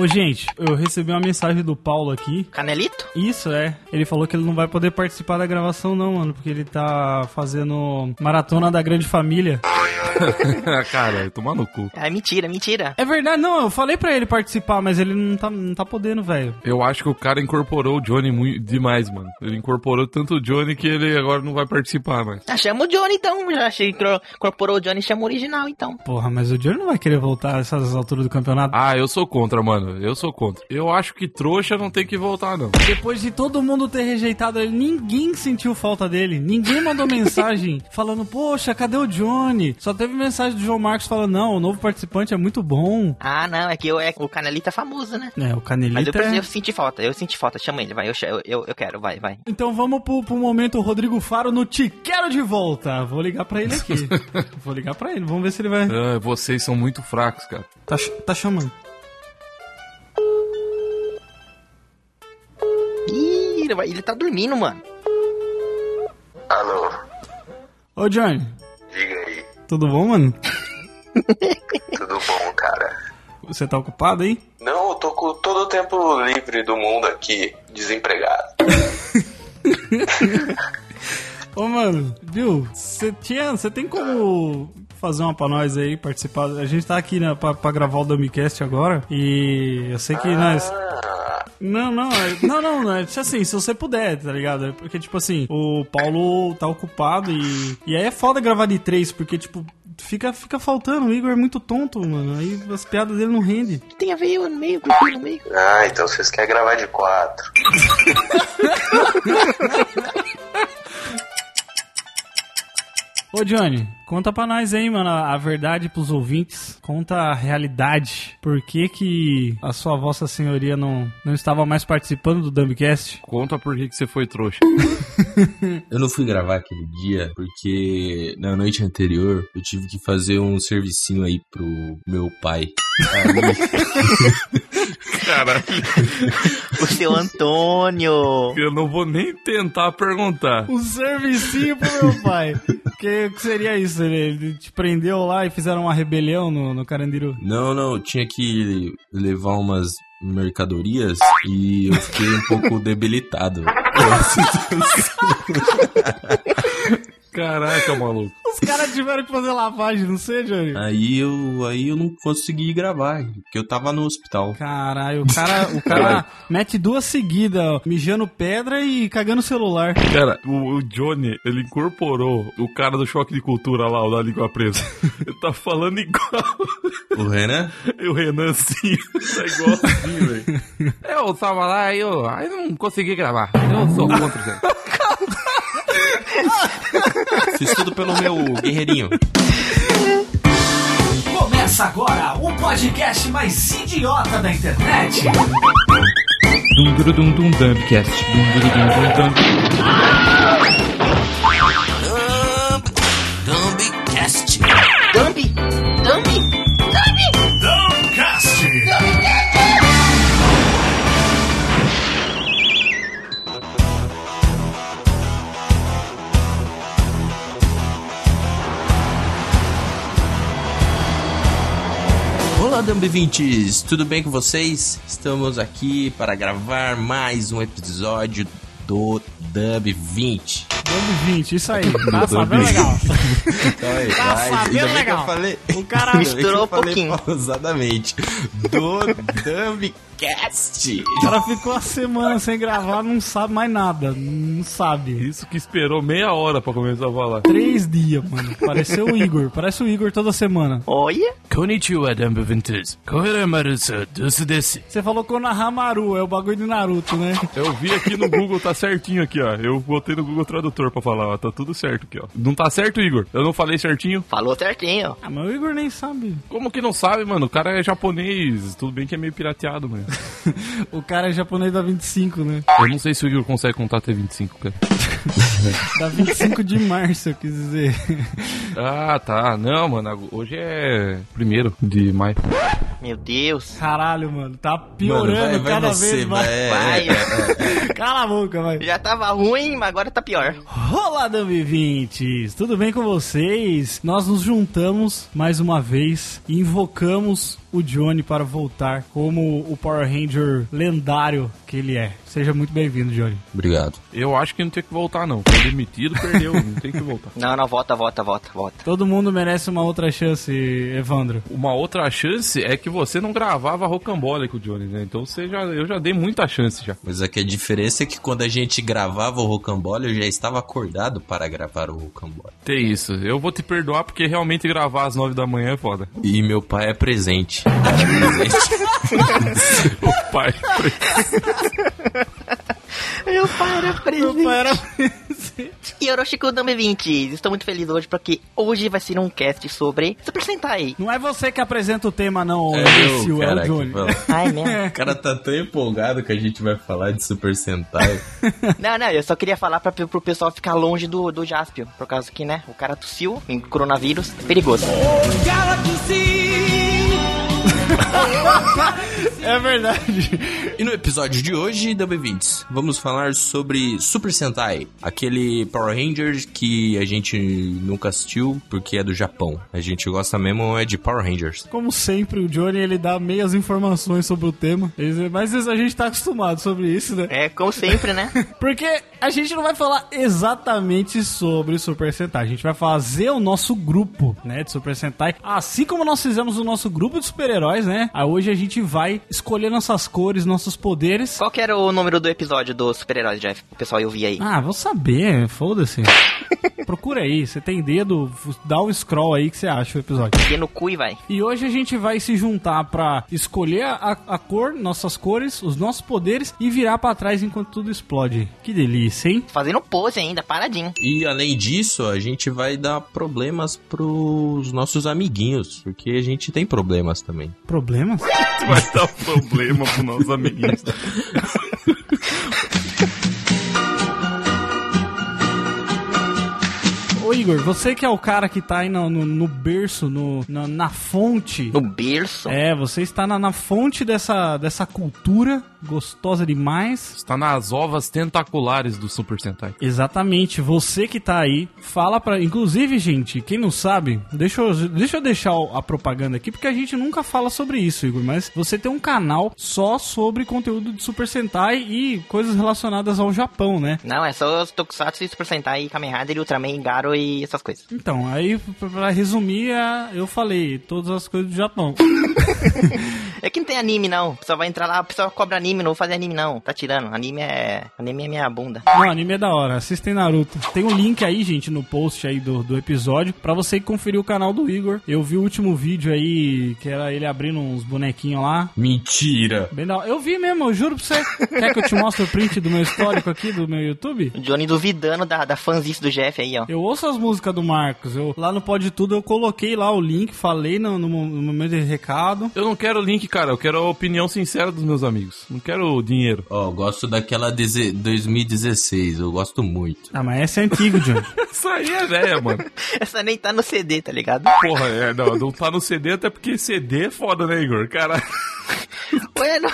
Ô, gente, eu recebi uma mensagem do Paulo aqui. Canelito? Isso, é. Ele falou que ele não vai poder participar da gravação, não, mano, porque ele tá fazendo maratona da grande família. Cara, tomar no cu. É mentira, mentira. É verdade, não, eu falei pra ele participar, mas ele não tá, não tá podendo, velho. Eu acho que o cara incorporou o Johnny muito, demais, mano. Ele incorporou tanto o Johnny que ele agora não vai participar mais. Ah, chama o Johnny então. Já achei que incorporou o Johnny, chama o original então. Porra, mas o Johnny não vai querer voltar a essas alturas do campeonato. Ah, eu sou contra, mano. Eu sou contra. Eu acho que trouxa não tem que voltar, não. Depois de todo mundo ter rejeitado ele, ninguém sentiu falta dele. Ninguém mandou mensagem falando, poxa, cadê o Johnny? Só teve mensagem do João Marcos falando, não, o novo participante é muito bom. Ah, não, é que eu, é, o Canelita é famoso, né? É, o Canelita... Mas eu, é... eu senti falta, eu senti falta. Chama ele, vai, eu, eu, eu quero, vai, vai. Então vamos pro, pro momento Rodrigo Faro no Te Quero de Volta. Vou ligar pra ele aqui. Vou ligar pra ele, vamos ver se ele vai... Ah, vocês são muito fracos, cara. Tá, tá chamando. Ih, ele, vai- ele tá dormindo, mano. Alô, Ô, Johnny, diga aí. Tudo bom, mano? Tudo bom, cara? Você tá ocupado aí? Não, eu tô com todo o tempo livre do mundo aqui, desempregado. Ô, mano, viu? Você tem como fazer uma pra nós aí, participar? A gente tá aqui, né, pra, pra gravar o Dumbcast agora. E eu sei que nós. Não, não, é- não, não, não, é assim, se você puder, tá ligado? É Porque, tipo assim, o Paulo tá ocupado e. E aí é foda gravar de três, porque, tipo, fica, fica faltando. O Igor é muito tonto, mano. Aí as piadas dele não rendem. Tem a ver eu no meio, curtir no meio. ah, então vocês querem gravar de quatro. Ô, Johnny, conta pra nós aí, mano, a verdade pros ouvintes. Conta a realidade. Por que que a sua vossa senhoria não, não estava mais participando do Dumbcast? Conta por que, que você foi trouxa. Eu não fui gravar aquele dia porque na noite anterior eu tive que fazer um servicinho aí pro meu pai. Caralho, O seu Antônio. eu não vou nem tentar perguntar. Um servicinho pro meu pai. que, que seria isso? Ele, ele te prendeu lá e fizeram uma rebelião no, no Carandiru? não, não, eu tinha que levar umas mercadorias e eu fiquei um pouco debilitado. Caraca, maluco. Os caras tiveram que fazer lavagem, não sei, Johnny. Aí eu, aí eu não consegui gravar, porque eu tava no hospital. Caralho, o cara, o cara mete duas seguidas, ó, mijando pedra e cagando celular. Cara, o, o Johnny, ele incorporou o cara do choque de cultura lá, o da língua presa. Ele tá falando igual. O Renan? E o Renan, sim, tá igualzinho, velho. Eu tava lá e eu, aí não consegui gravar. Eu sou contra, gente. Fiz tudo pelo meu guerreirinho. Começa agora o podcast mais idiota da internet. Dum dum dum dum dumpcast. Dum dum dum dum dum. Dumbcast. Dumbi? Olá, Dumb20s! Tudo bem com vocês? Estamos aqui para gravar mais um episódio do Dub20. Dando 20, isso aí. Tá sabendo legal. Então, aí, Tá vai, sabendo legal. Falei, O cara misturou um pouquinho. pausadamente. Do Dumbcast. O cara ficou a semana sem gravar, não sabe mais nada. Não sabe. Isso que esperou meia hora pra começar a falar. Três dias, mano. Pareceu o Igor. Parece o Igor toda semana. Olha. Konnichiwa, Dumb20s. Kohiramaru-san, desu desu. Você falou Konohamaru, é o bagulho de Naruto, né? Eu vi aqui no Google, tá certinho aqui, ó. Eu botei no Google Tradutor pra falar, ó. Tá tudo certo aqui, ó. Não tá certo, Igor? Eu não falei certinho? Falou certinho. Ah, mas o Igor nem sabe. Como que não sabe, mano? O cara é japonês. Tudo bem que é meio pirateado, mano. O cara é japonês da 25, né? Eu não sei se o Igor consegue contar até 25, cara. Da 25 de março, eu quis dizer. Ah, tá. Não, mano. Hoje é primeiro de maio. Meu Deus. Caralho, mano. Tá Mano, piorando vai, vai cada você, vez mais. vai. Vai. é, Cala a boca, vai. Já tava ruim, mas agora tá pior. Olá, Dumb20! Tudo bem com vocês? Nós nos juntamos mais uma vez e invocamos o Johnny para voltar como o Power Ranger lendário que ele é. Seja muito bem-vindo, Johnny. Obrigado. Eu acho que não tem que voltar, não. Foi demitido, perdeu. Não tem que voltar. Não, não, volta, volta, volta, volta. Todo mundo merece uma outra chance, Evandro. Uma outra chance é que você não gravava rocambole com o Johnny, né? Então você já, eu já dei muita chance já. Mas aqui a diferença é que quando a gente gravava o Rocambole, eu já estava acordado para gravar o Rocambole. Tem isso. Eu vou te perdoar porque realmente gravar às nove da manhã é foda. E meu pai é presente. É presente. O pai. Meu pai era presente. Para... E Orochiku 2020. Estou muito feliz hoje porque hoje vai ser um cast sobre Super Sentai. Não é você que apresenta o tema, não, É eu, é o cara, que Johnny. Ai, mesmo. O cara tá tão empolgado que a gente vai falar de Super Sentai. Não, não, eu só queria falar pra, pro pessoal ficar longe do, do Jaspio. Por causa que, né, o cara tossiu em coronavírus, perigoso. É verdade. E no episódio de hoje, W20, vamos falar sobre Super Sentai, aquele Power Rangers que a gente nunca assistiu porque é do Japão. A gente gosta mesmo é de Power Rangers. Como sempre, o Johnny ele dá meias informações sobre o tema. Mas a gente tá acostumado sobre isso, né? É, como sempre, né? Porque a gente não vai falar exatamente sobre Super Sentai. A gente vai fazer o nosso grupo, né, de Super Sentai. Assim como nós fizemos o nosso grupo de super-heróis, né? Aí hoje a gente vai escolher nossas cores, nossos poderes. Qual que era o número do episódio do super-heróis, Jeff? O pessoal eu vi aí. Ah, vou saber, foda-se. Procura aí, você tem dedo, dá um scroll aí que você acha o episódio. E no cu e vai. E hoje a gente vai se juntar pra escolher a, a cor, nossas cores, os nossos poderes e virar pra trás enquanto tudo explode. Que delícia, hein? Fazendo pose ainda, paradinho. E além disso, a gente vai dar problemas pros nossos amiguinhos, porque a gente tem problemas também. Problemas? Vai dar um problema pros nossos amiguinhos. Ô Igor, você que é o cara que tá aí no, no, no berço, no, na, na fonte. No berço. É, você está na, na fonte dessa, dessa cultura gostosa demais. Está nas ovas tentaculares do Super Sentai. Exatamente, você que tá aí, fala pra. Inclusive, gente, quem não sabe, deixa eu, deixa eu deixar a propaganda aqui, porque a gente nunca fala sobre isso, Igor. Mas você tem um canal só sobre conteúdo de Super Sentai e coisas relacionadas ao Japão, né? Não, é só os Tokusatsu, Super Sentai, Kamen Rider, Ultraman, Garo e essas coisas. Então, aí, pra- resumir, a- eu falei todas as coisas do Japão. É que não tem anime, não. O pessoal vai entrar lá, o pessoal cobra anime, não vou fazer anime, não. Tá tirando. Anime é. Anime é minha bunda. Não, anime é da hora. Assistem Naruto. Tem um link aí, gente, no post aí do, do episódio, pra você ir conferir o canal do Igor. Eu vi o último vídeo aí, que era ele abrindo uns bonequinhos lá. Mentira! Bem da. Eu vi mesmo, eu juro pra você. Quer que eu te mostre o print do meu histórico aqui, do meu YouTube? O Johnny duvidando da, da fanzice do Jeff aí, ó. Eu ouço as músicas do Marcos. Eu, lá no Pode Tudo eu coloquei lá o link, falei no, no, no momento de recado. Eu não quero o link, cara. Eu quero a opinião sincera dos meus amigos. Não quero o dinheiro. Ó, eu gosto daquela deze- 2016, eu gosto muito. Ah, mas essa é antigo, John. Isso aí é velha, mano. Essa nem tá no CD, tá ligado? Porra, é, não, não tá no CD, até porque CD é foda, né, Igor? Cara, Ué, não.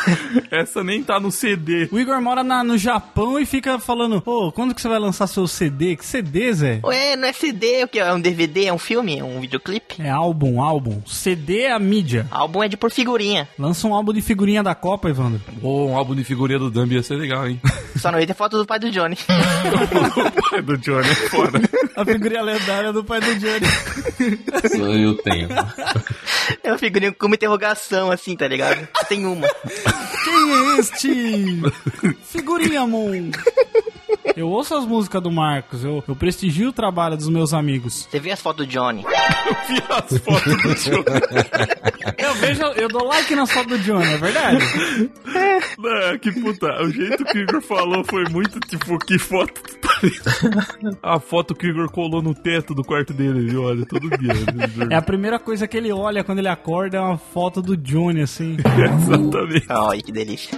essa nem tá no CD. O Igor mora na- no Japão e fica falando, ô, quando que você vai lançar seu CD? Que CD, Zé? Ué, não é CD, o que? É um DVD? É um filme? É um videoclipe? É álbum, álbum. CD é a mídia. Álbum é de por figurinha. Lança um álbum de figurinha da Copa, Evandro. Pô, um álbum de figurinha do Dumb ia ser legal, hein? Só não ia ter foto do pai do Johnny. o pai do Johnny é foda. A figurinha lendária do pai do Johnny. Só eu tenho. É uma figurinha com uma interrogação, assim, tá ligado? Tem uma. Quem é este? Figurinha, mon. Eu ouço as músicas do Marcos, eu, eu prestigio o trabalho dos meus amigos. Você viu as fotos do Johnny? Vi as fotos do Johnny. Eu vejo, eu dou like nas fotos do Johnny, é verdade? Não, que puta, o jeito que o Igor falou foi muito tipo, que foto tu tá vendo? A foto que o Igor colou no teto do quarto dele, ele olha todo dia. né? É a primeira coisa que ele olha quando ele acorda é uma foto do Johnny, assim. Exatamente. Ai, que delícia.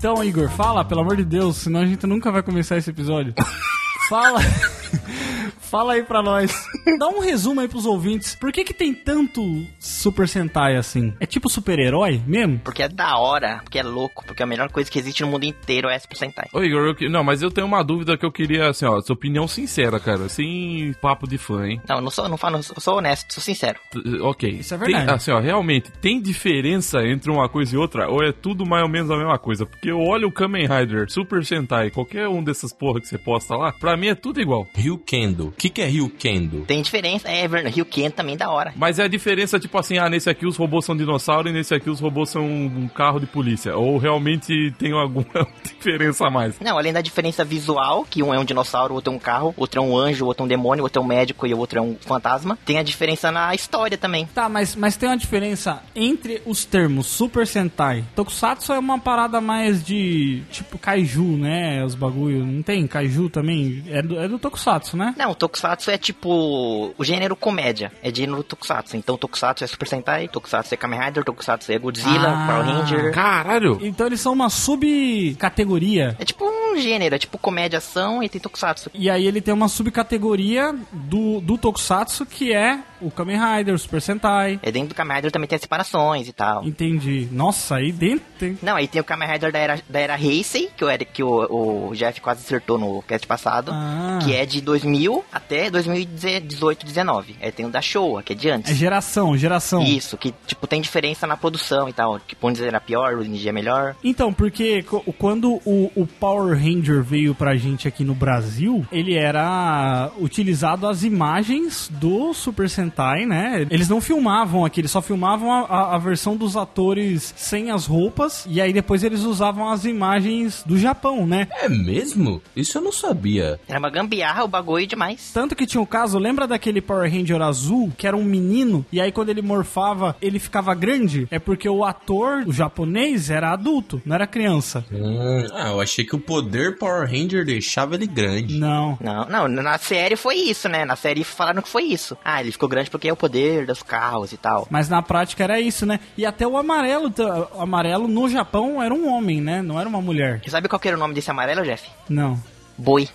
Então, Igor, fala, pelo amor de Deus, senão a gente nunca vai começar esse episódio. Fala. Fala aí pra nós. Dá um resumo aí pros ouvintes. Por que que tem tanto Super Sentai assim? É tipo super-herói mesmo? Porque é da hora, porque é louco, porque a melhor coisa que existe no mundo inteiro é Super Sentai. Ô Igor, eu que- não, mas eu tenho uma dúvida que eu queria, assim, ó, sua opinião sincera, cara, sem papo de fã, hein? Não, não sou, não falo, eu sou honesto, sou sincero. T- Ok. Isso é Tem- verdade. assim, ó, realmente, tem diferença entre uma coisa e outra? Ou é tudo mais ou menos a mesma coisa? Porque eu olho o Kamen Rider, Super Sentai, qualquer um dessas porra que você posta lá, pra mim é tudo igual. Ryukendo. O que, que é Ryukendo? Tem diferença, é verdade, Rio Ken também da hora. Mas é a diferença, tipo assim, ah, nesse aqui os robôs são dinossauro e nesse aqui os robôs são um carro de polícia. Ou realmente tem alguma diferença a mais? Não, além da diferença visual, que um é um dinossauro, o outro é um carro, o outro é um anjo, o outro é um demônio, o outro é um médico e o outro é um fantasma. Tem a diferença na história também. Tá, mas, mas tem uma diferença entre os termos Super Sentai. Tokusatsu é uma parada mais de tipo kaiju, né? Os bagulho. Não tem kaiju também? É do, é do Tokusatsu, né? Não, Tokusatsu é tipo o gênero comédia, é gênero Tokusatsu. Então Tokusatsu é Super Sentai, Tokusatsu é Kamen Rider, Tokusatsu é Godzilla, Ah. Power Ranger. Caralho! Então eles são uma subcategoria. É tipo um gênero, é tipo comédia ação e tem Tokusatsu. E aí ele tem uma subcategoria do, do Tokusatsu que é o Kamen Rider, o Super Sentai. É dentro do Kamen Rider também tem as separações e tal. Entendi. Nossa, aí dentro tem. Não, aí tem o Kamen Rider da era, da era Heisei, que, o, Eric- que o, o Jeff quase acertou no cast passado, Ah. que é de 2000 até 2018, 19. Aí tem o da Showa, que é de É antes. geração, geração. Isso, que tipo tem diferença na produção e tal. Que Pondes era pior, o Ninja é melhor. Então, porque quando o, o Power Ranger veio pra gente aqui no Brasil, ele era utilizado as imagens do Super Sentai, né? Eles não filmavam aqui, eles só filmavam a, a- a versão dos atores sem as roupas, e aí depois eles usavam as imagens do Japão, né? É mesmo? Isso eu não sabia. Era uma gambiarra o bagulho demais. Tanto que tinha um caso, lembra daquele Power Ranger azul, que era um menino, e aí quando ele morfava, ele ficava grande? É porque o ator, o japonês, era adulto, não era criança. Hum, ah, eu achei que o poder Power Ranger deixava ele grande. Não. Não, não, na série foi isso, né? Na série falaram que foi isso. Ah, ele ficou grande porque é o poder dos carros e tal. Mas na prática era isso, né? E até o amarelo, o amarelo no Japão era um homem, né? Não era uma mulher. Sabe qual que era o nome desse amarelo, Jeff? Não. Boi.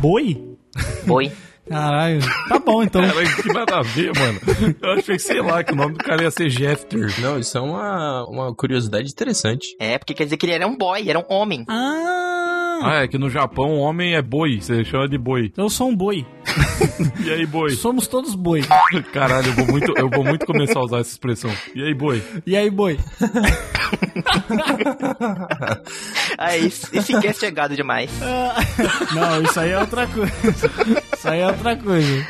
Boi? Boi. Caralho. Tá bom, então. Caralho, que nada a ver, mano. Eu achei que, sei lá, que o nome do cara ia ser Jeffter. Não, isso é uma, uma curiosidade interessante. É, porque quer dizer que ele era um boy, era um homem. Ah! Ah, é que no Japão homem é boi, você chama de boi. Eu sou um boi. E aí, boi? Somos todos boi. Caralho, eu vou muito, eu vou muito começar a usar essa expressão. E aí, boi? E aí, boi? Ah, esse, esse cast é gado demais. Não, isso aí é outra coisa. Isso aí é outra coisa.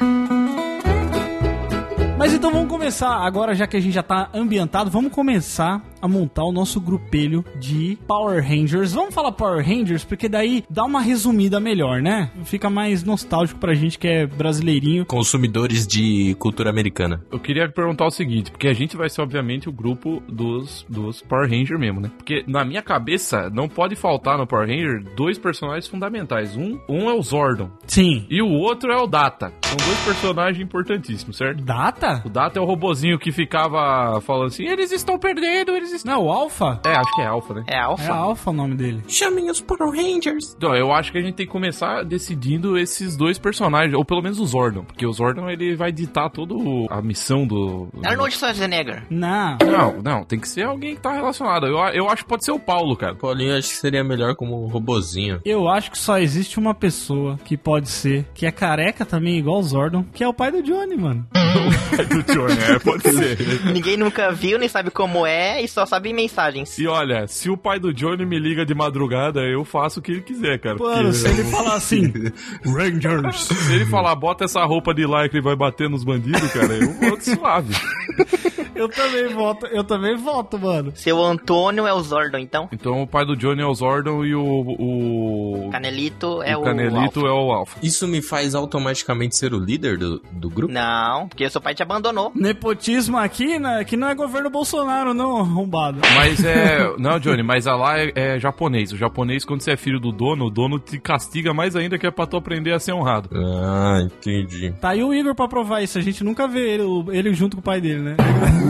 Mas então vamos começar, agora já que a gente já tá ambientado, vamos começar a montar o nosso grupelho de Power Rangers. Vamos falar Power Rangers, porque daí dá uma resumida melhor, né? Fica mais nostálgico pra gente que é brasileirinho. Consumidores de cultura americana. Eu queria perguntar o seguinte, porque a gente vai ser, obviamente, o grupo dos, dos Power Ranger mesmo, né? Porque na minha cabeça, não pode faltar no Power Ranger dois personagens fundamentais. Um, um é o Zordon Sim. e o outro é o Data. São dois personagens importantíssimos, certo? Data? O Data é o robozinho que ficava falando assim, eles estão perdendo, eles estão... Não, o Alpha? É, acho que é Alpha, né? É É alfa. Alpha o nome dele. Chamem os Power Rangers. Então, eu acho que a gente tem que começar decidindo esses dois personagens, ou pelo menos o Zordon, porque o Zordon ele vai ditar toda a missão do. Arnold Schwarzenegger. Não. Não, não, tem que ser alguém que tá relacionado. Eu, eu acho que pode ser o Paulo, cara. Paulinho acho que seria melhor como robozinho. Eu acho que só existe uma pessoa que pode ser, que é careca também, igual o Zordon, que é o pai do Johnny, mano. do Johnny, é, pode ser. Ninguém nunca viu, nem sabe como é e só sabe mensagens. E olha, se o pai do Johnny me liga de madrugada, eu faço o que ele quiser, cara. Mano, porque- se ele falar assim, Rangers. se ele falar, bota essa roupa de lycra e vai bater nos bandidos, cara, eu vou suave. Eu também voto, eu também voto, mano. Seu Antônio é o Zordon, então. Então o pai do Johnny é o Zordon e o. O, Canelito é o. o Canelito é o Alpha. Isso me faz automaticamente ser o líder do, do grupo? Não, porque seu pai te abandonou. Nepotismo aqui, né, que não é governo Bolsonaro, não, arrombado. Mas é. Não, Johnny, mas a lá é, é japonês. O japonês, quando você é filho do dono, o dono te castiga mais ainda que é pra tu aprender a ser honrado. Ah, entendi. Tá aí o Igor pra provar isso, a gente nunca vê ele, ele junto com o pai dele, né?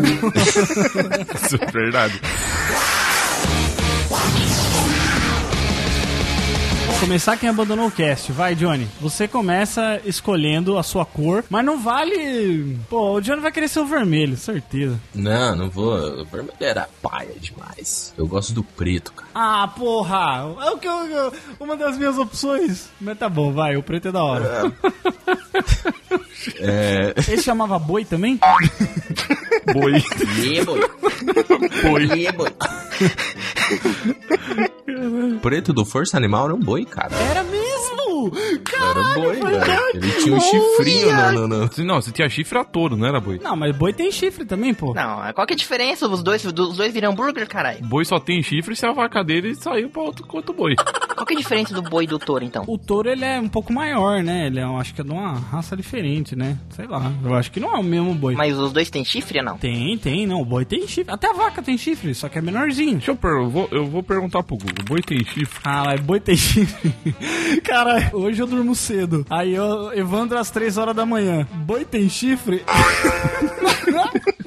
Isso é verdade. começar quem abandonou o cast. Vai, Johnny. Você começa escolhendo a sua cor, mas não vale. Pô, o Johnny vai querer ser o vermelho, certeza. Não, não vou. O vermelho era paia demais. Eu gosto do preto, cara. Ah, porra! É o que eu, uma das minhas opções. Mas tá bom, vai, o preto é da hora. É. Ele chamava boi também? Boi. Yeah. Boi. Yeah, boy. preto do Força Animal era um boi, cara. Era mesmo! Era um boi, velho. Ele tinha um chifrinho no, no, no- Não, você tinha chifre a touro, não era boi? Não, mas boi tem chifre também, pô. Não, qual que é a diferença? Os dois, os dois viram hambúrguer, caralho. Boi só tem chifre se a vaca dele saiu pra outro, outro boi. Qual que é a diferença do boi e do touro, então? O touro, ele é um pouco maior, né? Ele é, eu acho que é de uma raça diferente, né? Sei lá. Eu acho que não é o mesmo boi. Mas os dois têm chifre ou não? Tem, tem, não. O boi tem chifre. Até a vaca tem chifre, só que é menorzinho. Deixa eu, per eu, vou, eu vou perguntar pro Google. Boi tem chifre? Ah, mas boi tem chifre. Cara, hoje eu durmo cedo. Aí eu, Evandro às 3 horas da manhã. Boi tem chifre?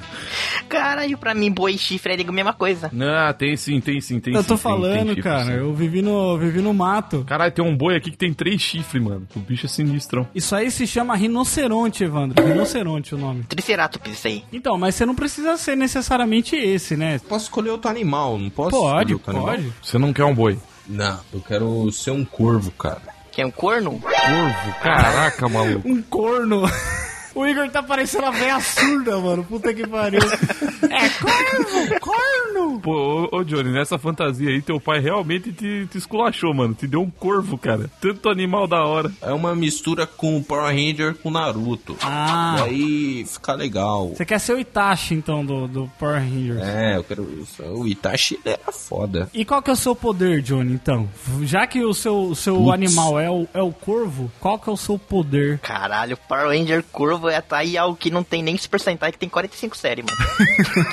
Caralho, pra mim, boi e chifre é a mesma coisa. Não, tem sim, tem sim, tem eu sim. tô tem- falando, tem chifre, cara. sim. Eu vivi no, vivi no mato. Caralho, tem um boi aqui que tem três chifres, mano. O bicho é sinistrão. Isso aí se chama rinoceronte, Evandro. Rinoceronte o nome. Triceratops, isso aí. Então, mas você não precisa ser necessariamente esse, né? Posso escolher outro animal, não posso? Pode, escolher outro animal? pode. Você não quer um boi? Não, eu quero ser um corvo, cara. Que é um corno? Corvo? Caraca, maluco. Um corno. O Igor tá parecendo a velha surda, mano. Puta que pariu. É corno, corno. Pô, ô, ô, Johnny, nessa fantasia aí, teu pai realmente te, te esculachou, mano. Te deu um corvo, cara. Tanto animal da hora. É uma mistura com o Power Ranger com Naruto. Ah. E aí fica legal. Você quer ser o Itachi, então, do, do Power Rangers. É, eu quero isso. O Itachi era foda. E qual que é o seu poder, Johnny, então? Já que o seu, o seu Putz. animal é o, é o corvo, qual que é o seu poder? Caralho, Power Ranger Curvo é tá aí algo que não tem nem Super Sentai, que tem 45 séries, mano.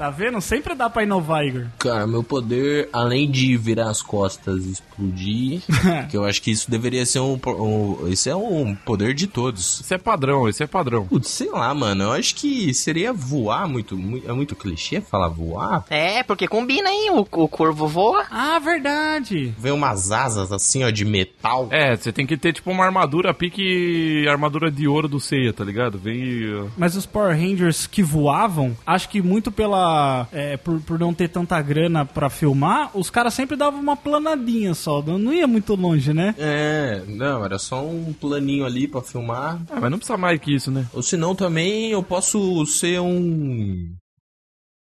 Tá vendo? Sempre dá pra inovar, Igor. Cara, meu poder, além de virar as costas e explodir, que eu acho que isso deveria ser um, um. Isso é um poder de todos. Esse é padrão, esse é padrão. Putz, sei lá, mano. Eu acho que seria voar muito. mui- É muito clichê falar voar. É, porque combina aí, o, o corvo voa. Ah, verdade. Vem umas asas assim, ó, de metal. É, você tem que ter tipo uma armadura pique armadura de ouro do Seiya, tá ligado? Vem. Mas os Power Rangers que voavam, acho que muito pela. É, por, por não ter tanta grana pra filmar, os caras sempre davam uma planadinha só. Não ia muito longe, né? É, não, era só um planinho ali pra filmar. Ah, mas não precisa mais que isso, né? Ou senão também eu posso ser um.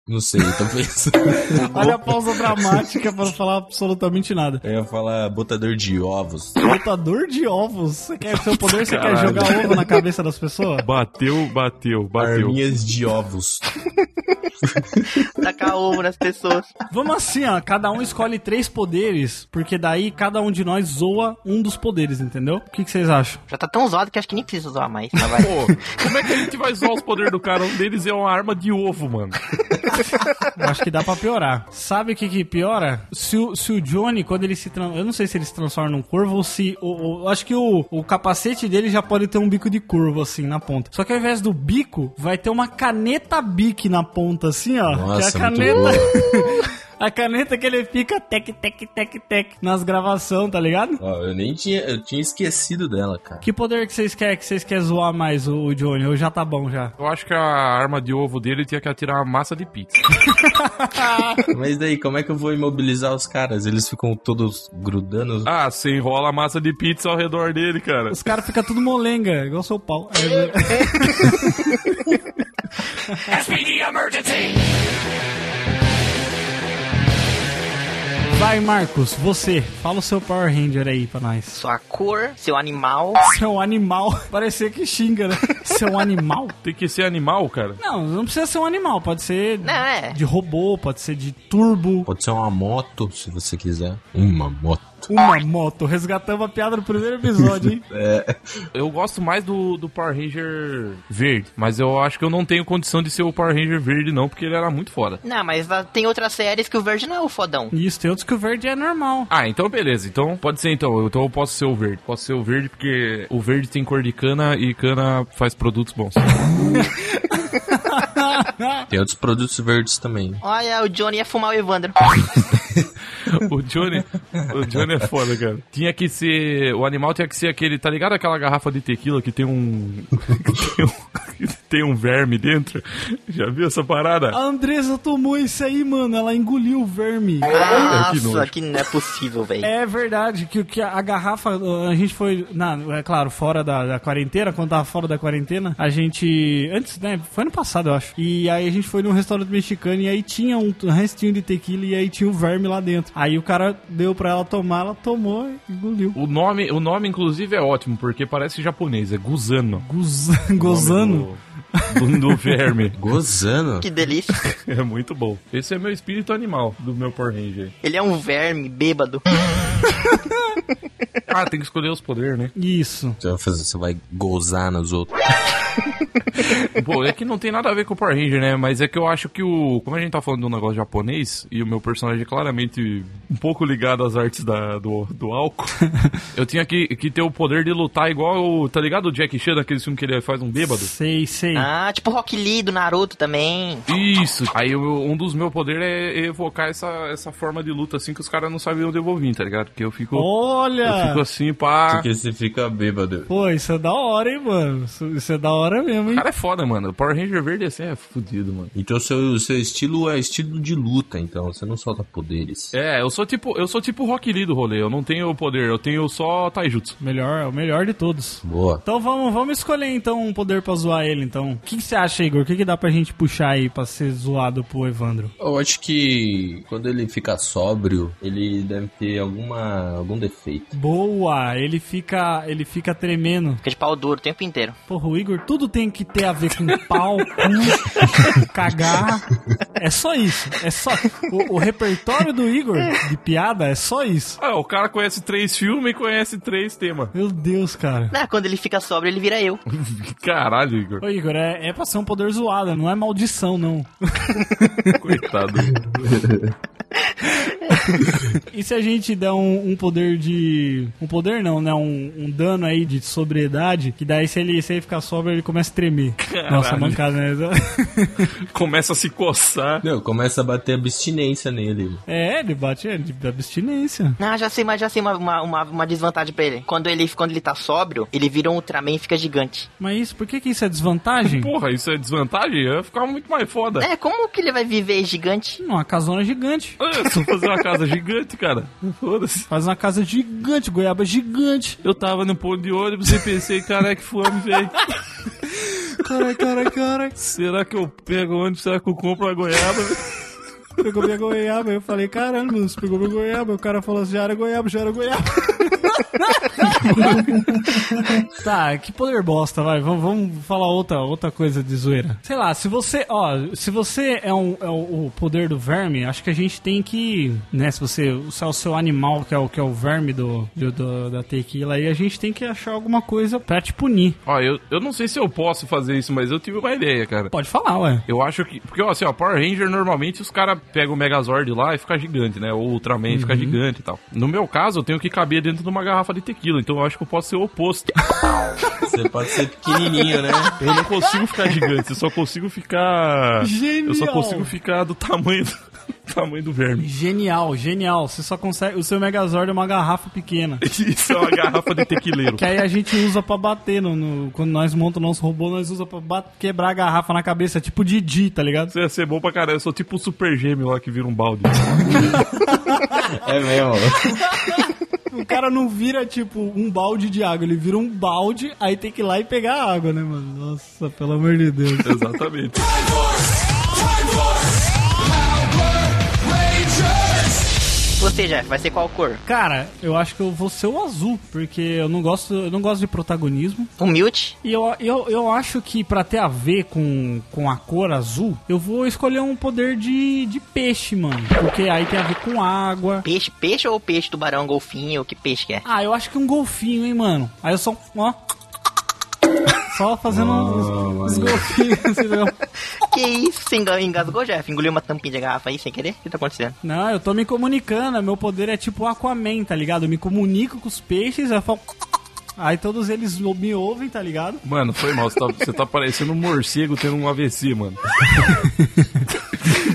Não sei, tô pensando. Olha a pausa dramática pra não falar absolutamente nada. eu ia falar botador de ovos. Botador de ovos. Você quer seu poder? Você quer jogar ovo na cabeça das pessoas? Bateu, bateu, bateu. Arminhas de ovos. Tacar ovo nas pessoas. Vamos assim, ó. Cada um escolhe três poderes, porque daí cada um de nós zoa um dos poderes, entendeu? O que, que vocês acham? Já tá tão zoado que acho que nem precisa zoar mais. Mas vai. Pô, como é que a gente vai usar os poderes do cara? Um deles é uma arma de ovo, mano. Acho que dá pra piorar. Sabe o que que piora? Se o, se o Johnny, quando ele se transforma... Eu não sei se ele se transforma num corvo ou se... o- o- eu acho que o, o capacete dele já pode ter um bico de curvo, assim, na ponta. Só que ao invés do bico, vai ter uma caneta bique na ponta, assim, ó. Nossa, que é a muito caneta... a caneta que ele fica tec, tec, tec, tec nas gravações, tá ligado? Ó, eu nem tinha. Eu tinha esquecido dela, cara. Que poder que vocês querem? Que vocês querem zoar mais o, o Johnny? Ou já tá bom já? Eu acho que a arma de ovo dele tinha que atirar uma massa de pizza. Mas daí, como é que eu vou imobilizar os caras? Eles ficam todos grudando. Ah, você enrola a massa de pizza ao redor dele, cara. Os caras ficam tudo molenga, igual seu pau. Aí- SPD emergency! Vai, Marcos, você. Fala o seu Power Ranger aí pra nós. Sua cor, seu animal. Seu animal. Parecia que xinga, né? Seu animal? Tem que ser animal, cara. Não, não precisa ser um animal. Pode ser Não, é. de robô, pode ser de turbo. Pode ser uma moto, se você quiser. Uma moto. Uma moto. Resgatamos a piada do primeiro episódio, hein? Eu gosto mais do, do Power Ranger verde, mas eu acho que eu não tenho condição de ser o Power Ranger verde, não, porque ele era muito foda. Não, mas tem outras séries que o verde não é o fodão. Isso, tem outros que o verde é normal. Ah, então beleza. Então pode ser então. Então eu posso ser o verde. Posso ser o verde porque o verde tem cor de cana e cana faz produtos bons. Tem outros produtos verdes também. Olha, o Johnny ia fumar o Evandro. O Johnny, o Johnny é foda, cara. Tinha que ser. O animal tinha que ser aquele. Tá ligado aquela garrafa de tequila que tem um. que tem um, que tem um verme dentro? Já viu essa parada? A Andresa tomou isso aí, mano. Ela engoliu o verme. Nossa, nojo. que não é possível, velho. É verdade, que, que a garrafa, a gente foi, na, é claro, fora da, da quarentena, quando tava fora da quarentena, a gente, antes, né, foi ano passado, eu acho, e aí a gente foi num restaurante mexicano e aí tinha um restinho de tequila e aí tinha um verme lá dentro. Aí o cara deu pra ela tomar, ela tomou e engoliu. O nome, o nome, inclusive, é ótimo, porque parece japonês, é Guzano. Guz- Gozando. Do, verme. Gozando. Que delícia. É muito bom. Esse é meu espírito animal do meu Power Ranger. Ele é um verme bêbado. Ah, tem que escolher os poderes, né? Isso. Você vai, fazer, você vai gozar nos outros. Pô, é que não tem nada a ver com o Power Ranger, né? Mas é que eu acho que o. Como a gente tá falando de um negócio japonês, e o meu personagem é claramente um pouco ligado às artes da, do, do álcool, eu tinha que, que ter o poder de lutar igual o. Tá ligado o Jack Chan, daquele filme que ele faz um bêbado? Sei, sei. Ah, tipo Rock Lee do Naruto também. Isso! Aí o- um dos meus poderes é evocar essa, essa forma de luta assim que os caras não sabiam devolver, tá ligado? Porque eu fico. Eu Olha! fico assim, pá. Porque você fica bêbado. Pô, isso é da hora, hein, mano? Isso, isso é da hora mesmo, O hein? cara é foda, mano. O Power Ranger verde assim é fudido, mano. Então seu, seu estilo é estilo de luta, então. Você não solta poderes. É, eu sou tipo, eu sou tipo o Rock Lee do rolê. Eu não tenho poder, eu tenho só Taijutsu. Melhor, é o melhor de todos. Boa. Então vamos, vamos escolher então um poder pra zoar ele, então. O que, que você acha, Igor? O que, que dá pra gente puxar aí pra ser zoado pro Evandro? Eu acho que quando ele fica sóbrio, ele deve ter alguma, algum defeito. Boa! Ele fica. ele fica tremendo. Fica de pau duro o tempo inteiro. Porra, o Igor, tudo tem que ter a ver com pau, cu, cagar. É só isso. É só. O, o repertório do Igor de piada é só isso. Ah, o cara conhece três filmes e conhece três temas. Meu Deus, cara. Ah, quando ele fica sóbrio, ele vira eu. Caralho, Igor. Ô, Igor, é, é pra ser um poder zoado, não é maldição, não. Coitado. E se a gente der um, um poder de. Um poder não, né? Um, um dano aí de sobriedade, que daí se ele, se ele ficar sóbrio, ele começa a tremer. Nossa, mancada, né? Começa a se coçar. Não, começa a bater abstinência nele. É, ele bate é, de abstinência. Ah, já sei, mas já sei uma, uma, uma, uma desvantagem pra ele. Quando ele, quando ele tá sóbrio, ele vira um Ultraman e fica gigante. Mas isso, por que, que isso é desvantagem? Porra, isso é desvantagem? Ia ficar muito mais foda. É, como que ele vai viver gigante? Uma casona gigante. É, só fazer uma casa gigante, cara. Foda-se. Faz uma casa gigante, goiaba gigante. Eu tava no ponto de ônibus e pensei, cara, que fome, velho. Cara, cara, cara. Será que eu pego ônibus? Será que eu compro uma goiaba? Pegou minha goiaba. Eu falei, caramba, você pegou minha goiaba. O cara falou assim, já era goiaba, já era goiaba. tá, que poder bosta, vai. Vamos, vamos falar outra, outra coisa de zoeira. Sei lá, se você, ó, se você é, um, é o, o poder do verme, acho que a gente tem que, né, se você, se é o seu animal, que é o, que é o verme do, do, do- da tequila aí, a gente tem que achar alguma coisa pra te punir. Ó, eu, eu não sei se eu posso fazer isso, mas eu tive uma ideia, cara. Pode falar, ué. Eu acho que. Porque, ó, assim, ó, Power Ranger normalmente os caras pegam o Megazord lá e fica gigante, né? Ou o Ultraman fica gigante e tal. No meu caso, eu tenho que caber dentro de uma garrafa de tequila, então eu acho que eu posso ser o oposto. Você pode ser pequenininho, né? Eu não consigo ficar gigante, eu só consigo ficar. Eu só Genial. consigo ficar do tamanho do, do tamanho do verme. Genial, genial. Você só consegue. O seu Megazord é uma garrafa pequena. Isso é uma garrafa de tequileiro. Que aí a gente usa pra bater no, no- quando nós montamos nosso robô, nós usa pra bat- quebrar a garrafa na cabeça, tipo Didi, tá ligado? Isso ia ser bom pra caralho. Eu sou tipo o super gêmeo lá que vira um balde. É mesmo. O cara não vira tipo um balde de água, ele vira um balde, aí tem que ir lá e pegar a água, né, mano? Nossa, pelo amor de Deus. Exatamente. Você, Jeff, vai ser qual cor? Cara, eu acho que eu vou ser o azul, porque eu não gosto, eu não gosto de protagonismo. Mute? E eu, eu, eu acho que pra ter a ver com, com a cor azul, eu vou escolher um poder de, de peixe, mano. Porque aí tem a ver com água. Peixe, peixe ou peixe, tubarão, golfinho? Que peixe que é? Ah, eu acho que um golfinho, hein, mano. Aí eu só, ó. Só fazendo uns, uns golfinhos, assim, né? Que isso? Você enga- engasgou, Jeff? Engoliu uma tampinha de garrafa aí sem querer? O que tá acontecendo? Não, eu tô me comunicando. Meu poder é tipo Aquaman, tá ligado? Eu me comunico com os peixes, eu falo. Aí todos eles me ouvem, tá ligado? Mano, foi mal. Você tá, você tá parecendo um morcego tendo um AVC, mano.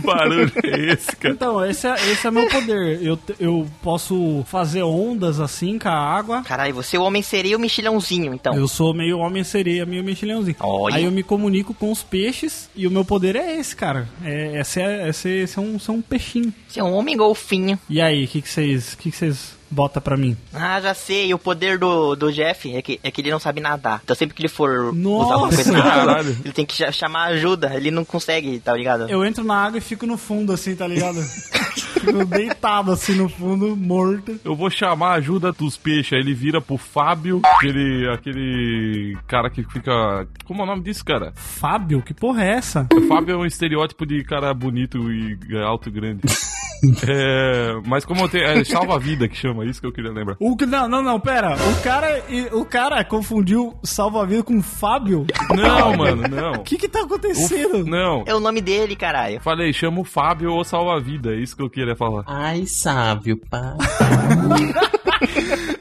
barulho é esse, cara? Então, esse é, esse é meu poder. Eu, eu posso fazer ondas assim com a água. Caralho, você é o homem sereia e o mexilhãozinho, então. Eu sou meio homem-sereia, meio mexilhãozinho. Olha. Aí eu me comunico com os peixes e o meu poder é esse, cara. É, esse, é, esse, esse é, um, esse é um peixinho. Você é um homem golfinho. E aí, o que que vocês que que vocês botam pra mim? Ah, já sei. O poder do, do Jeff é que, é que ele não sabe nadar. Então sempre que ele for Nossa, usar alguma coisa na água, ele tem que cha- chamar ajuda. Ele não consegue, tá ligado? Eu entro na água e fico no fundo assim, tá ligado? fico deitado assim no fundo, morto. Eu vou chamar a ajuda dos peixes. Aí ele vira pro Fábio, aquele, aquele cara que fica. Como é o nome disso, cara? Fábio, que porra é essa? O Fábio é um estereótipo de cara bonito e alto e grande. É, mas como eu tenho. É salva-vida que chama, isso que eu queria lembrar. O que não, não, não, pera. O cara, o cara confundiu salva-vida com Fábio. Não, mano, não. O que que tá acontecendo? Não. É o nome dele, caralho. Falei, chama o Fábio ou salva-vida, é isso que eu queria falar. Ai, sábio, pá.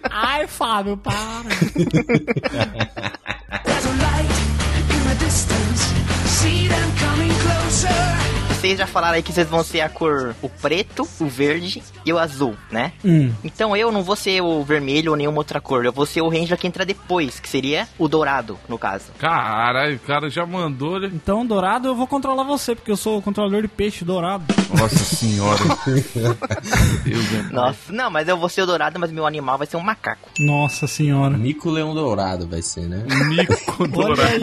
Ai, Fábio, para. There's a light in the distance. See them coming. Vocês já falaram aí que vocês vão ser a cor o preto, o verde e o azul, né? Hum. Então eu não vou ser o vermelho ou nenhuma outra cor. Eu vou ser o Ranger que entra depois, que seria o dourado, no caso. Caralho, o cara já mandou. né? Então, dourado, eu vou controlar você, porque eu sou o controlador de peixe dourado. Nossa senhora. Deus, né? Nossa, não, mas eu vou ser o dourado, mas meu animal vai ser um macaco. Nossa senhora. Mico Leão Dourado vai ser, né? Mico dourado.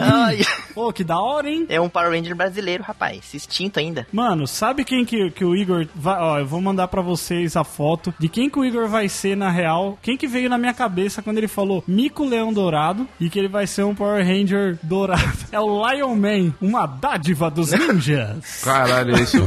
Pô, que da hora, hein? é um Power Ranger brasileiro, rapaz. Extinto ainda. Mano, sabe quem que, que o Igor vai. Ó, eu vou mandar pra vocês a foto de quem que o Igor vai ser na real. Quem que veio na minha cabeça quando ele falou Mico Leão Dourado e que ele vai ser um Power Ranger dourado. É o Lion Man, uma dádiva dos ninjas. Caralho, isso.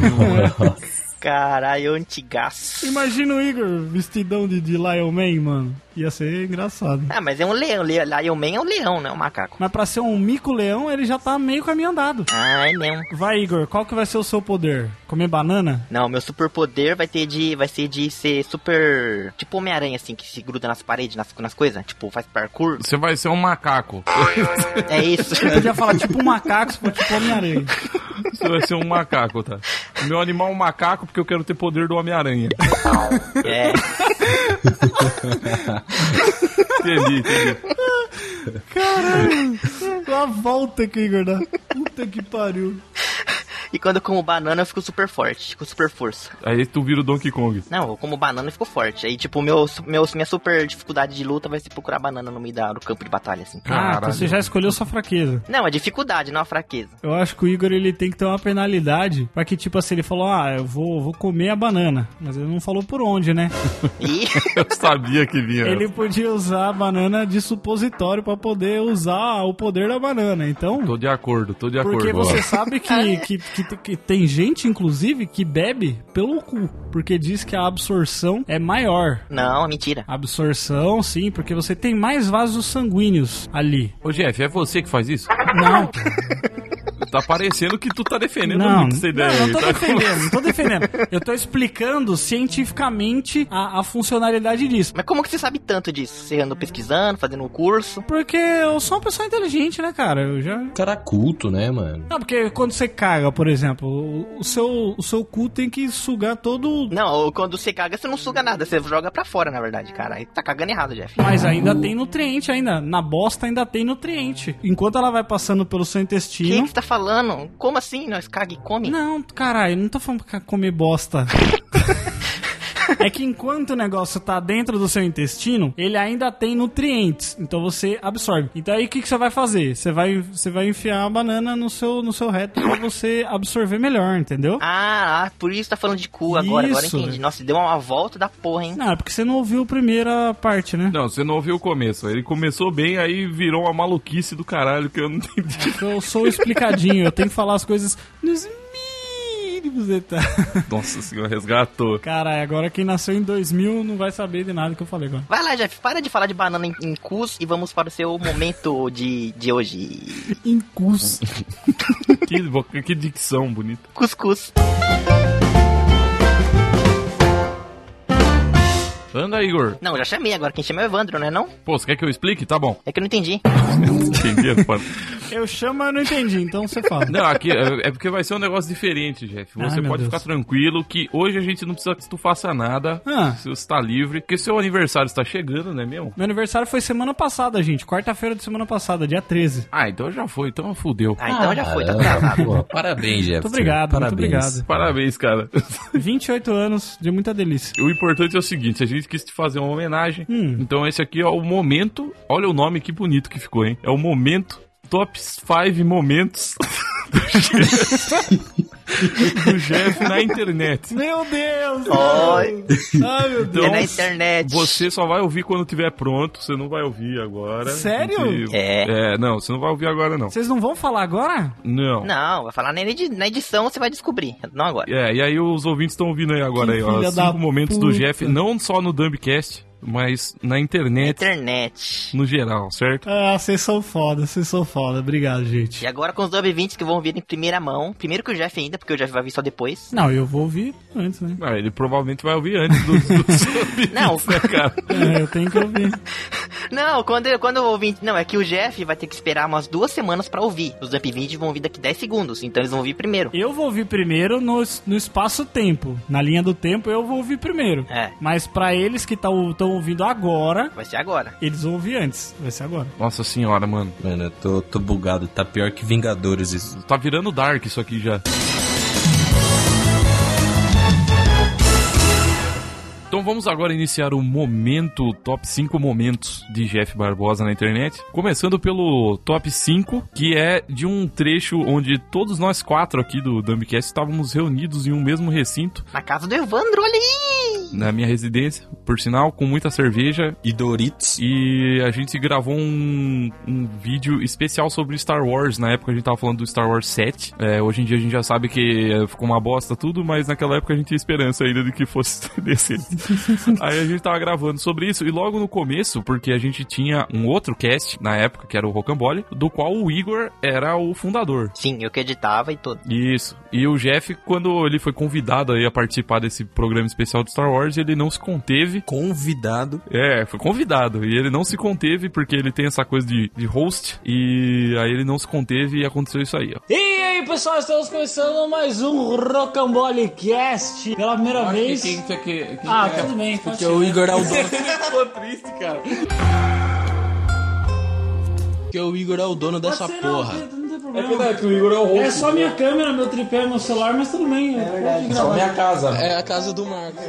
Caralho, antigaço. Imagina o Igor vestidão de, de Lion Man, mano. Ia ser engraçado. Ah, mas é um leão. Le Lion Man é um leão, não é um macaco. Mas pra ser um mico leão, ele já tá meio caminho andado. Ah, é mesmo. Vai, Igor, qual que vai ser o seu poder? Comer banana? Não, meu superpoder vai ter de. Vai ser de ser super. Tipo Homem-Aranha, assim, que se gruda nas paredes, nas, nas coisas. Tipo, faz parkour. Você vai ser um macaco. É isso. Eu podia falar tipo um macaco, se for tipo Homem-Aranha. Você vai ser um macaco, tá? O meu animal é um macaco porque eu quero ter poder do Homem-Aranha. é. Entendi, entendi. Caralho, a volta que Igor. Puta que pariu. E quando eu como banana, eu fico super forte. Com super força. Aí tu vira o Donkey Kong. Não, eu como banana e fico forte. Aí, tipo, meu, meu, minha super dificuldade de luta vai ser procurar banana no meio da, do campo de batalha, assim. Ah, então você já escolheu sua fraqueza. Não, é dificuldade, não é fraqueza. Eu acho que o Igor ele tem que ter uma penalidade pra que, tipo assim, ele falou: Ah, eu vou, vou comer a banana. Mas ele não falou por onde, né? E. Eu sabia que vinha. Ele podia usar a banana de supositório pra poder usar o poder da banana. Então. Tô de acordo, tô de Porque acordo. você sabe que, que, que, que tem gente, inclusive, que bebe pelo cu. Porque diz que a absorção é maior. Não, mentira. Absorção, sim, porque você tem mais vasos sanguíneos ali. Ô Jeff, é você que faz isso? Não, Tá parecendo que tu tá defendendo não, muito essa ideia. não, não tô tá? defendendo, não tô defendendo. Eu tô explicando cientificamente a, a funcionalidade disso. Mas como que você sabe tanto disso? Você andou pesquisando, fazendo um curso? Porque eu sou uma pessoa inteligente, né, cara? Eu já. Cara culto, né, mano? Não, porque quando você caga, por exemplo, o, seu, o seu cu tem que sugar todo. Não, quando você caga, você não suga nada. Você joga pra fora, na verdade, cara. Aí tá cagando errado, Jeff. Mas ainda tem nutriente ainda. Na bosta ainda tem nutriente. Enquanto ela vai passando pelo seu que, intestino. que você tá falando? Como assim? Nós caga e come? Não, caralho, não tô falando pra comer bosta. É que enquanto o negócio tá dentro do seu intestino, ele ainda tem nutrientes. Então você absorve. Então aí o que, que você vai fazer? Você vai, você vai enfiar a banana no seu, no seu reto pra você absorver melhor, entendeu? Ah, ah, por isso tá falando de cu agora. Agora Isso. entendi. Nossa, deu uma volta da porra, hein? Não, é porque você não ouviu a primeira parte, né? Não, você não ouviu o começo. Ele começou bem, aí virou uma maluquice do caralho que eu não entendi. Eu sou explicadinho, eu tenho que falar as coisas mínimos detalhes. Nossa senhora, resgatou. Caralho, agora quem nasceu em 2000 não vai saber de nada que eu falei agora. Vai lá, Jeff, para de falar de banana em, em cus e vamos para o seu momento de, de hoje. Incus. Que, vo- que dicção bonita. Cuscuz. Anda, Igor. Não, já chamei agora. Quem chama é o Evandro, não é não? Pô, você quer que eu explique? Tá bom. É que eu não entendi. Entendi, é foda. Eu chamo, mas eu não entendi, então você fala. Não, aqui é é porque vai ser um negócio diferente, Jeff. Você Ai, meu pode Deus. ficar tranquilo que hoje a gente não precisa que tu faça nada. Ah. Se você tá livre. Porque seu aniversário está chegando, não é mesmo? Meu aniversário foi semana passada, gente. Quarta-feira de semana passada, dia 13. Ah, então já foi. Então fudeu. Ah, então já foi, tá Caramba, atrasado. pô, Parabéns, Jeff. Muito obrigado, muito Parabéns. obrigado. Parabéns, cara. 28 anos de muita delícia. O importante é o seguinte, a gente quis te fazer uma homenagem. Hum. Então esse aqui é o momento. Olha o nome que bonito que ficou, hein? É o momento Top 5 momentos do Jeff na internet. Meu Deus! Oi, Ai, meu Deus. é na internet. Você só vai ouvir quando tiver pronto, você não vai ouvir agora. Sério? Porque- É. É, não, você não vai ouvir agora não. Vocês não vão falar agora? Não. Não, vai falar na edi- na edição, você vai descobrir. Não agora. É, e aí os ouvintes estão ouvindo aí agora Que aí, ó, cinco momentos do puta. Jeff, não só no Dumbcast, mas na internet Internet. no geral, certo? Ah, vocês são foda, vocês são foda. Obrigado, gente. E agora com os Dub 20 que vão vir em primeira mão. Primeiro que o Jeff ainda, porque o Jeff vai vir só depois. Não, eu vou ouvir antes, né? Ah, ele provavelmente vai ouvir antes dos, dos ouvintes, Não. né, cara? É, eu tenho que ouvir. Não, quando, quando o ouvinte. Não, é que o Jeff vai ter que esperar umas duas semanas pra ouvir. Os Dump 20 vão vir daqui 10 segundos, então eles vão vir primeiro. Eu vou ouvir primeiro no, no espaço-tempo. Na linha do tempo, eu vou ouvir primeiro. É. Mas pra eles que estão ouvindo agora, Vai ser agora. eles vão ouvir antes. Vai ser agora. Nossa senhora, mano. Mano, eu tô, tô bugado. Tá pior que Vingadores isso. Tá virando Dark isso aqui já. Então vamos agora iniciar o momento, top 5 momentos de Jeff Barbosa na internet. Começando pelo top 5, que é de um trecho onde todos nós quatro aqui do Dumbcast estávamos reunidos em um mesmo recinto, Na casa do Evandro, olha aí! na minha residência, por sinal, com muita cerveja. E Doritos. E a gente gravou um, um vídeo especial sobre Star Wars. Na época a gente tava falando do Star Wars 7. É, hoje em dia a gente já sabe que é, ficou uma bosta tudo, mas naquela época a gente tinha esperança ainda de que fosse decente. Aí a gente tava gravando sobre isso. E logo no começo, porque a gente tinha um outro cast na época, que era o Rocambole, do qual o Igor era o fundador. Sim, eu que editava e tudo. Isso. E o Jeff, quando ele foi convidado aí a participar desse programa especial do Star Wars, ele não se conteve Convidado. é, foi convidado. E ele não se conteve porque ele tem essa coisa de, de host. E aí ele não se conteve e aconteceu isso aí, ó. E aí, pessoal, estamos começando mais um Rocambole Cast. Pela primeira vez. ah, tudo bem. pode Porque o Igor é o dono. Ficou triste, cara. Porque o Igor é o dono dessa Pode ser, não, porra. não tem problema. É que o Igor é o host. É só minha câmera, meu tripé, meu celular, mas tudo bem. É verdade. Só minha casa. É a casa do Marcos.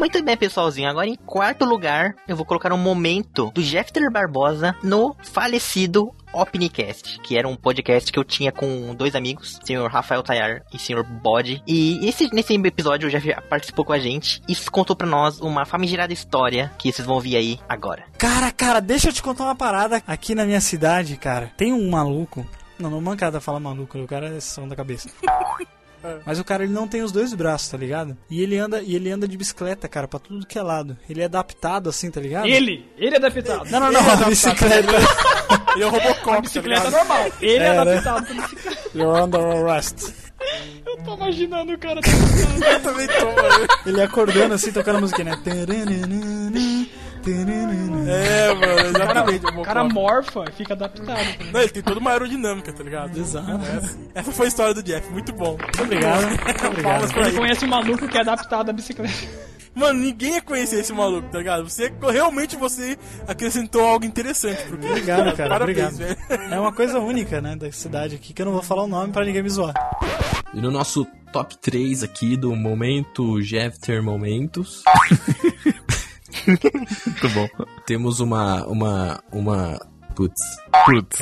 Muito bem, pessoalzinho. Agora, em quarto lugar, eu vou colocar um momento do Jeffter Barbosa no falecido Opnicast, que era um podcast que eu tinha com dois amigos, o senhor Rafael Tayar e o senhor Bode. E esse, nesse episódio o Jeff participou com a gente e contou pra nós uma famigerada história que vocês vão ouvir aí agora. Cara, cara, deixa eu te contar uma parada aqui na minha cidade, cara. Tem um maluco. Não, não mancada falar maluco, o cara é som da cabeça. Mas o cara ele não tem os dois braços, tá ligado? E ele anda e ele anda de bicicleta, cara, pra tudo que é lado. Ele é adaptado assim, tá ligado? Ele, ele é adaptado. Não, não, não, a bicicleta. Ele é o Robocop, Bicicleta normal. Ele é, É, né? adaptado pra bicicleta. You're under arrest. Eu tô imaginando o cara. Eu também tô, mano. Ele acordando assim, tocando a musiquinha, né? É, mano, exatamente. O cara morfa e fica adaptado. Não, ele tem toda uma aerodinâmica, tá ligado? Exato. Essa foi a história do Jeff, muito bom. Muito obrigado. Muito obrigado. Ele conhece um maluco que é adaptado à bicicleta. Mano, ninguém ia conhecer esse maluco, tá ligado? Você, realmente você acrescentou algo interessante pro cara. Obrigado, cara. Parabéns, obrigado. velho. É uma coisa única, né, da cidade aqui, que eu não vou falar o nome pra ninguém me zoar. E no nosso top 3 aqui do momento Jeffter Momentos, Muito bom. temos uma. uma. uma. Putz. Putz.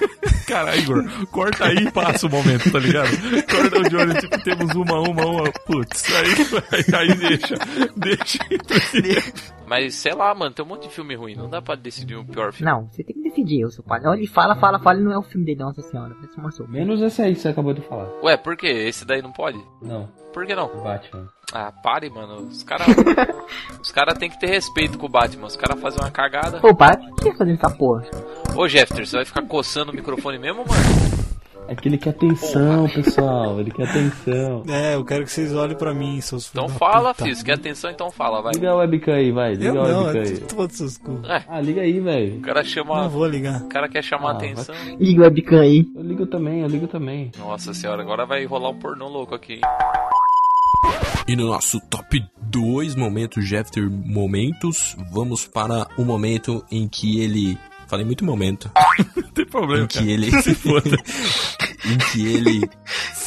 Cara, Igor, corta aí e passa o momento, tá ligado? Corta de olho, tipo, temos uma, uma, uma. Putz, aí, aí, aí deixa. Deixa. Mas sei lá, mano, tem um monte de filme ruim. Não dá pra decidir o pior filme. Não, você tem que decidir, o seu pai. Ele fala, fala, fala, e não é o filme dele, nossa senhora. Menos esse aí que você acabou de falar. Ué, por quê? Esse daí não pode? Não, Por que não? Batman. Ah, pare, mano. Os caras. os caras têm que ter respeito com o Batman. Os caras fazem uma cagada. Pô, o que tá fazendo essa porra? Ô, Jeffter, você vai ficar coçando o microfone mesmo, mano? É que ele quer atenção, pessoal. Ele quer atenção. É, eu quero que vocês olhem pra mim, seus Então fala, puta. filho. Se quer atenção, então fala, vai. Liga a webcam aí, vai. Liga Eu a não, webcam é aí. tudo seus cu. É, Ah, liga aí, velho. o cara chama. Não vou ligar. O cara quer chamar Ah, atenção. Liga o webcam aí. Eu ligo também, eu ligo também. Nossa senhora, agora vai rolar um pornô louco aqui. E no nosso top 2 momentos Jeffter momentos, vamos para o momento em que ele. Falei muito momento. Não tem problema. em que ele. em que ele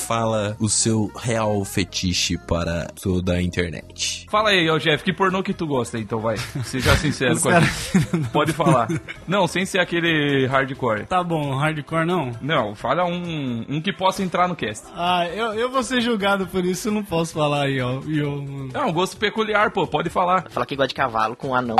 fala o seu real fetiche para toda a internet. Fala aí, ó, Jeff, que pornô que tu gosta, então, vai. Seja sincero com a cara- gente. Pode falar. Não, sem ser aquele hardcore. Tá bom, hardcore não. Não, fala um, um que possa entrar no cast. Ah, eu, eu vou ser julgado por isso, eu não posso falar aí, ó. Eu, É um gosto peculiar, pô, pode falar. Fala que gosta de cavalo com um anão.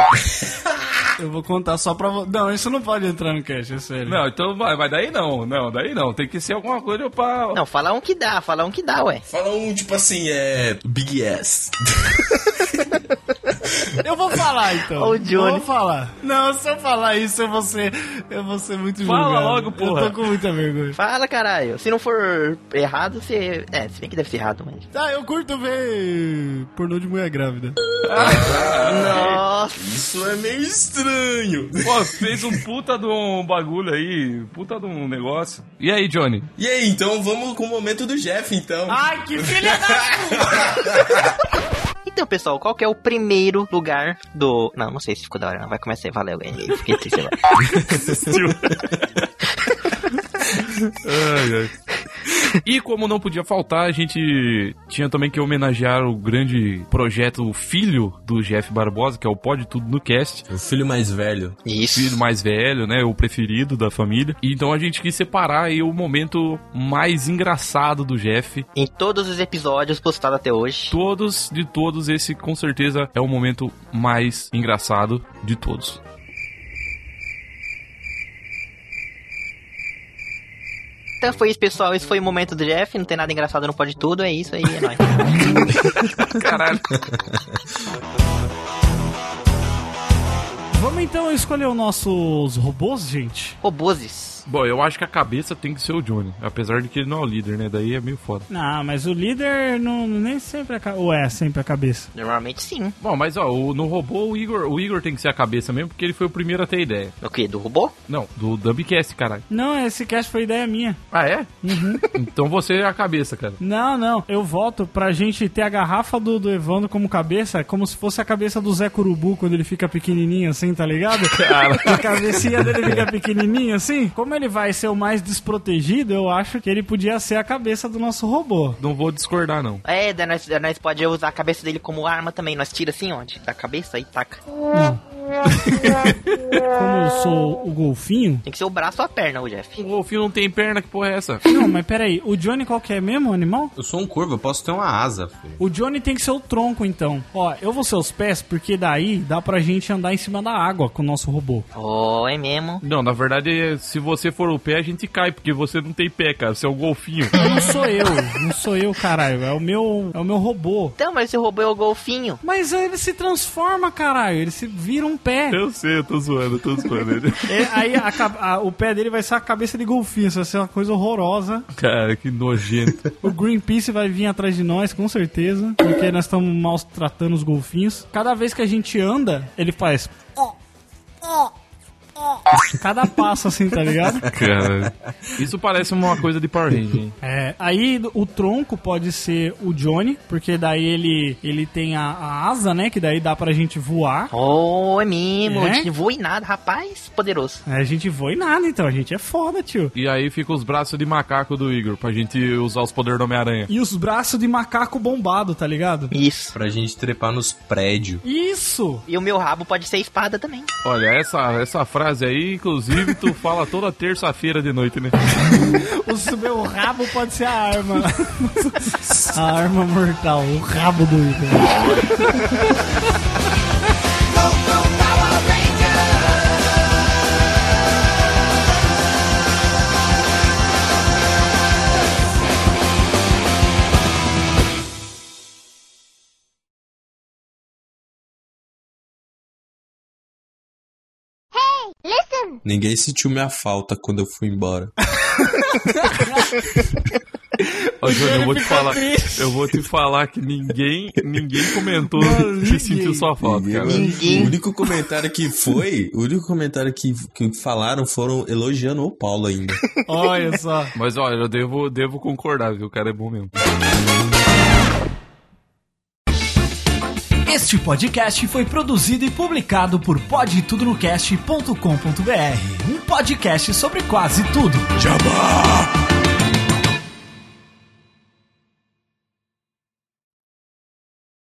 Eu vou contar só pra você. Não, isso não pode entrar no cast, é sério. Não, então vai, mas daí não, não, daí não. Tem que ser alguma coisa pra. Não, fala um que dá, fala um que dá, ué. Fala um tipo assim, é. Big Ass. Eu vou falar então. O Johnny. Eu vou falar. Não, se eu falar isso, eu vou ser, eu vou ser muito Fala julgado. logo, porra. Eu tô com muita vergonha. Fala, caralho. Se não for errado, você. É, se bem que deve ser errado, mas. Tá, eu curto ver pornô de mulher grávida. Nossa! Isso é meio estranho. Pô, fez um puta de um bagulho aí, puta de um negócio. E aí, Johnny? E aí, então vamos com o momento do Jeff, então. Ai, que filha da Então, pessoal, qual que é o primeiro lugar do. Não, não sei se ficou da hora, não. Vai começar. Valeu, ganhei. Fiquei triste agora. Ai, ai. E como não podia faltar, a gente tinha também que homenagear o grande projeto, o filho do Jeff Barbosa, que é o Pode Tudo no Cast. O filho mais velho. Isso. Filho mais velho, né? O preferido da família. E então a gente quis separar aí o momento mais engraçado do Jeff. Em todos os episódios postados até hoje. Todos, de todos, esse com certeza é o momento mais engraçado de todos. Então foi isso, pessoal. Esse foi o momento do Jeff. Não tem nada engraçado no Pode Tudo. É isso aí, é nóis. Caralho. Vamos então escolher os nossos robôs, gente? Robozes. Bom, eu acho que a cabeça tem que ser o Johnny. Apesar de que ele não é o líder, né? Daí é meio foda. Não, mas o líder não, nem sempre é a cabeça. Ou é sempre a cabeça? Normalmente sim. Bom, mas ó, o- no robô o Igor, o Igor tem que ser a cabeça mesmo, porque ele foi o primeiro a ter a ideia. O quê? Do robô? Não, do Dumbcast, caralho. Não, esse cast foi ideia minha. Ah, é? então você é a cabeça, cara. Não, não. Eu voto pra gente ter a garrafa do, do Evandro como cabeça, como se fosse a cabeça do Zé Curubu quando ele fica pequenininho assim, tá ligado? A cabecinha dele fica pequenininha assim. Como ele vai ser o mais desprotegido, eu acho que ele podia ser a cabeça do nosso robô. Não vou discordar, não. É, daí nós, daí nós pode usar a cabeça dele como arma também. Nós tira assim, onde? Da cabeça e taca. Como eu sou o golfinho. Tem que ser o braço ou a perna, o Jeff. O golfinho não tem perna, que porra é essa? Não, mas peraí, o Johnny qual que é mesmo, o animal? Eu sou um corvo, eu posso ter uma asa, filho. O Johnny tem que ser o tronco, então. Ó, eu vou ser os pés, porque daí dá pra gente andar em cima da água com o nosso robô. Oh, é mesmo. Não, na verdade, se você for o pé, a gente cai, porque você não tem pé, cara. Você é o golfinho. Não sou eu, não sou eu, caralho. É o meu, é o meu robô. Então, mas esse robô é o golfinho. Mas ele se transforma, caralho. Ele se vira um pé. Eu sei, eu tô zoando, eu tô zoando ele. É, aí a a- o pé dele vai ser a cabeça de golfinho. Isso vai ser uma coisa horrorosa. Cara, que nojento. O Greenpeace vai vir atrás de nós, com certeza. Porque nós estamos maltratando os golfinhos. Cada vez que a gente anda, ele faz. Cada passo assim, tá ligado? Cara, isso parece uma coisa de Power Ranger, hein? É, aí o tronco pode ser o Johnny, porque daí ele, ele tem a, a asa, né? Que daí dá pra gente voar. Oh, é mesmo. É? A gente voa em nada, rapaz. Poderoso. É, A gente voa em nada, então. A gente é foda, tio. E aí fica os braços de macaco do Igor, pra gente usar os poderes do Homem-Aranha. E os braços de macaco bombado, tá ligado? Isso. Pra gente trepar nos prédios. Isso! E o meu rabo pode ser espada também. Olha, essa, essa frase aí, inclusive, tu fala toda terça-feira de noite, né? O meu rabo pode ser a arma. a arma mortal, o rabo do Igor. Ninguém sentiu minha falta quando eu fui embora. Ô, Júnior, eu vou te falar. triste. Eu vou te falar que ninguém, ninguém comentou Mano, que ninguém. sentiu sua falta, cara. O único comentário que foi, o único comentário que, que falaram foram elogiando o Paulo ainda. Olha só. Mas olha, eu devo, devo concordar, viu? O cara é bom mesmo. Este podcast foi produzido e publicado por podtudonocast.com.br, um podcast sobre quase tudo. Jabá!